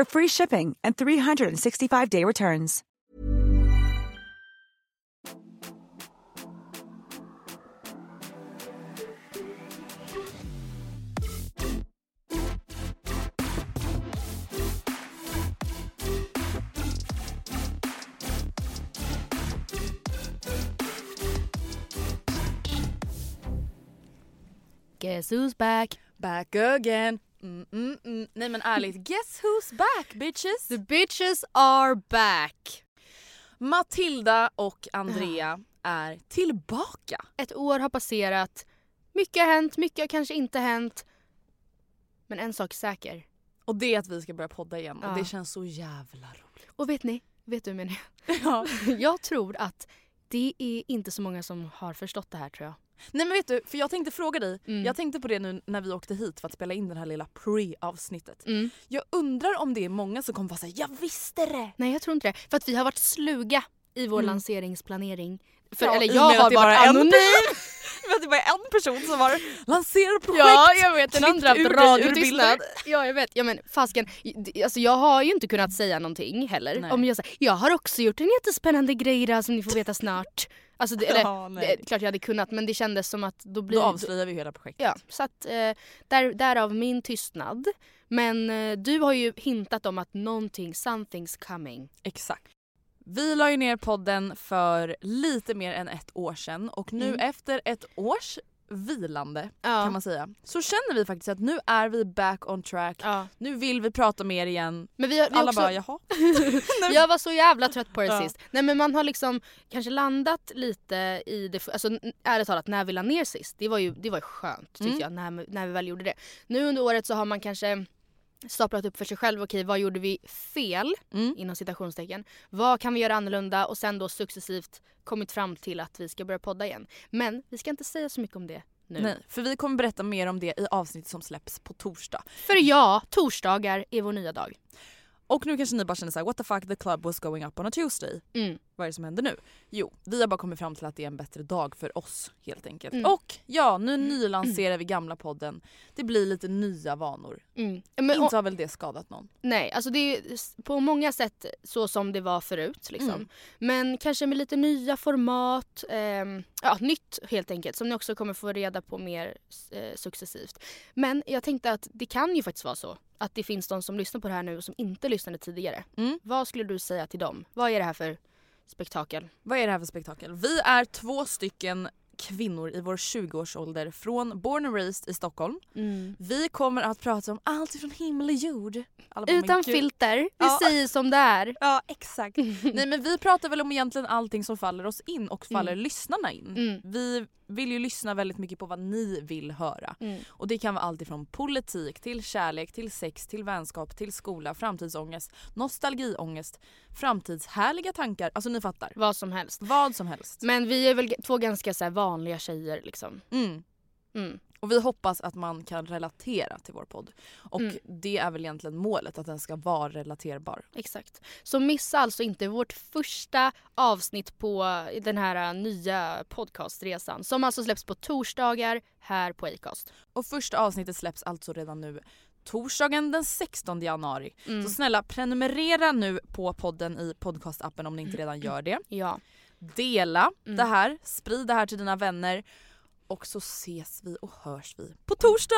for free shipping and 365-day returns. Guess who's back? Back again. Mm, mm, mm. Nej men ärligt, guess who's back bitches? The bitches are back. Matilda och Andrea är tillbaka. Ett år har passerat. Mycket har hänt, mycket har kanske inte hänt. Men en sak är säker. Och det är att vi ska börja podda igen Ja. och det känns så jävla roligt. Och vet ni? Vet du menar Ja. jag? Jag tror att det är inte så många som har förstått det här tror jag. Nej men vet du, för jag tänkte fråga dig. Mm. Jag tänkte på det nu när vi åkte hit för att spela in det här lilla pre-avsnittet. Mm. Jag undrar om det är många som kommer vara såhär “jag visste det”. Nej jag tror inte det. För att vi har varit sluga i vår Mm. lanseringsplanering. För, Ja, eller jag har varit anonym. Men det var en person som har lanserat projekt. Ja jag vet, den andra radiotystnad. Ja jag vet, ja men fasken. Alltså jag har ju inte kunnat säga någonting heller. Nej. Om jag säger, jag har också gjort en jättespännande grej idag som ni får veta snart. Alltså det, eller, Ja, det, klart jag hade kunnat men det kändes som att då blir Då avslöjar vi hela projektet. Ja, så att eh, där, därav min tystnad. Men eh, du har ju hintat om att någonting, something's coming. Exakt. Vi la ju ner podden för lite mer än ett år sedan och nu Mm. efter ett års vilande Ja. kan man säga så känner vi faktiskt att nu är vi back on track. Ja. Nu vill vi prata mer igen. Men vi har, vi Alla också, bara jaha. jag var så jävla trött på det Ja. sist. Nej men man har liksom kanske landat lite i det, alltså ärligt talat när vi la ner sist, det var ju, det var ju skönt tyckte Mm. jag när, när vi väl gjorde det. Nu under året så har man kanske staplat upp för sig själv, okej vad gjorde vi fel Mm. inom citationstecken. Vad kan vi göra annorlunda och sen då successivt kommit fram till att vi ska börja podda igen. Men vi ska inte säga så mycket om det nu. Nej, för vi kommer berätta mer om det i avsnittet som släpps på torsdag. För ja, torsdagar är vår nya dag. Och nu kanske ni bara känner såhär what the fuck the club was going up on a Tuesday. Mm. Vad är det som händer nu? Jo, vi har bara kommit fram till att det är en bättre dag för oss helt enkelt. Mm. Och ja, nu nylanserar vi gamla podden. Det blir lite nya vanor. Mm. Men, Inte har väl det skadat någon? nej, alltså det är på många sätt så som det var förut. Liksom. Mm. Men kanske med lite nya format. ehm, ja, nytt helt enkelt. Som ni också kommer få reda på mer eh, successivt. Men jag tänkte att det kan ju faktiskt vara så att det finns de som lyssnar på det här nu och som inte lyssnade tidigare. Mm. Vad skulle du säga till dem? Vad är det här för spektakel? Vad är det här för spektakel? Vi är två stycken kvinnor i vår 20-årsålder från Born and Raised i Stockholm. Vi kommer att prata om allt från himmel och jord. Bara, Utan filter. Vi Ja. säger som det är. Ja exakt. Nej men vi pratar väl om egentligen allting som faller oss in och faller Mm. lyssnarna in. Mm. Vi vill ju lyssna väldigt mycket på vad ni vill höra. Mm. Och det kan vara allt ifrån politik till kärlek, till sex, till vänskap, till skola, framtidsångest, nostalgiångest, framtidshärliga tankar. Alltså ni fattar. Vad som helst. Vad som helst. Men vi är väl två ganska så här vanliga tjejer liksom. Mm. Mm. Och vi hoppas att man kan relatera till vår podd. Och Mm. det är väl egentligen målet, att den ska vara relaterbar. Exakt. Så missa alltså inte vårt första avsnitt på den här äh, nya podcastresan som alltså släpps på torsdagar här på Acast. Och första avsnittet släpps alltså redan nu torsdagen den 16 januari. Mm. Så snälla prenumerera nu på podden i podcastappen om ni inte redan gör det. Ja. Dela Mm. det här, sprid det här till dina vänner och så ses vi och hörs vi på torsdag!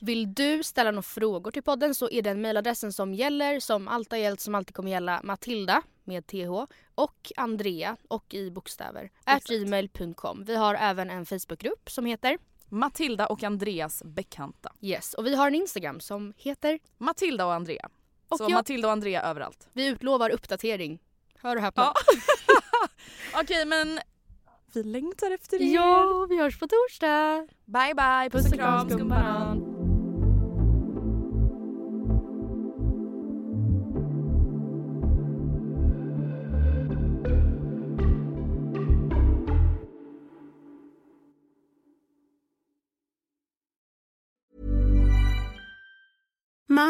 Vill du ställa några frågor till podden så är den mejladressen som gäller, som alltid har gällt, som alltid kommer gälla, Matilda med TH och Andrea och i bokstäver, gmail.com. Vi har även en Facebookgrupp som heter Matilda och Andreas bekanta. Yes och vi har en Instagram som heter Matilda och Andrea. och så jag, Matilda och Andrea överallt. vi utlovar uppdatering. Hör och häpna. Ja. Okej men vi längtar efter er. ja, vi hörs på torsdag. Bye bye, puss och kram, skumbanan.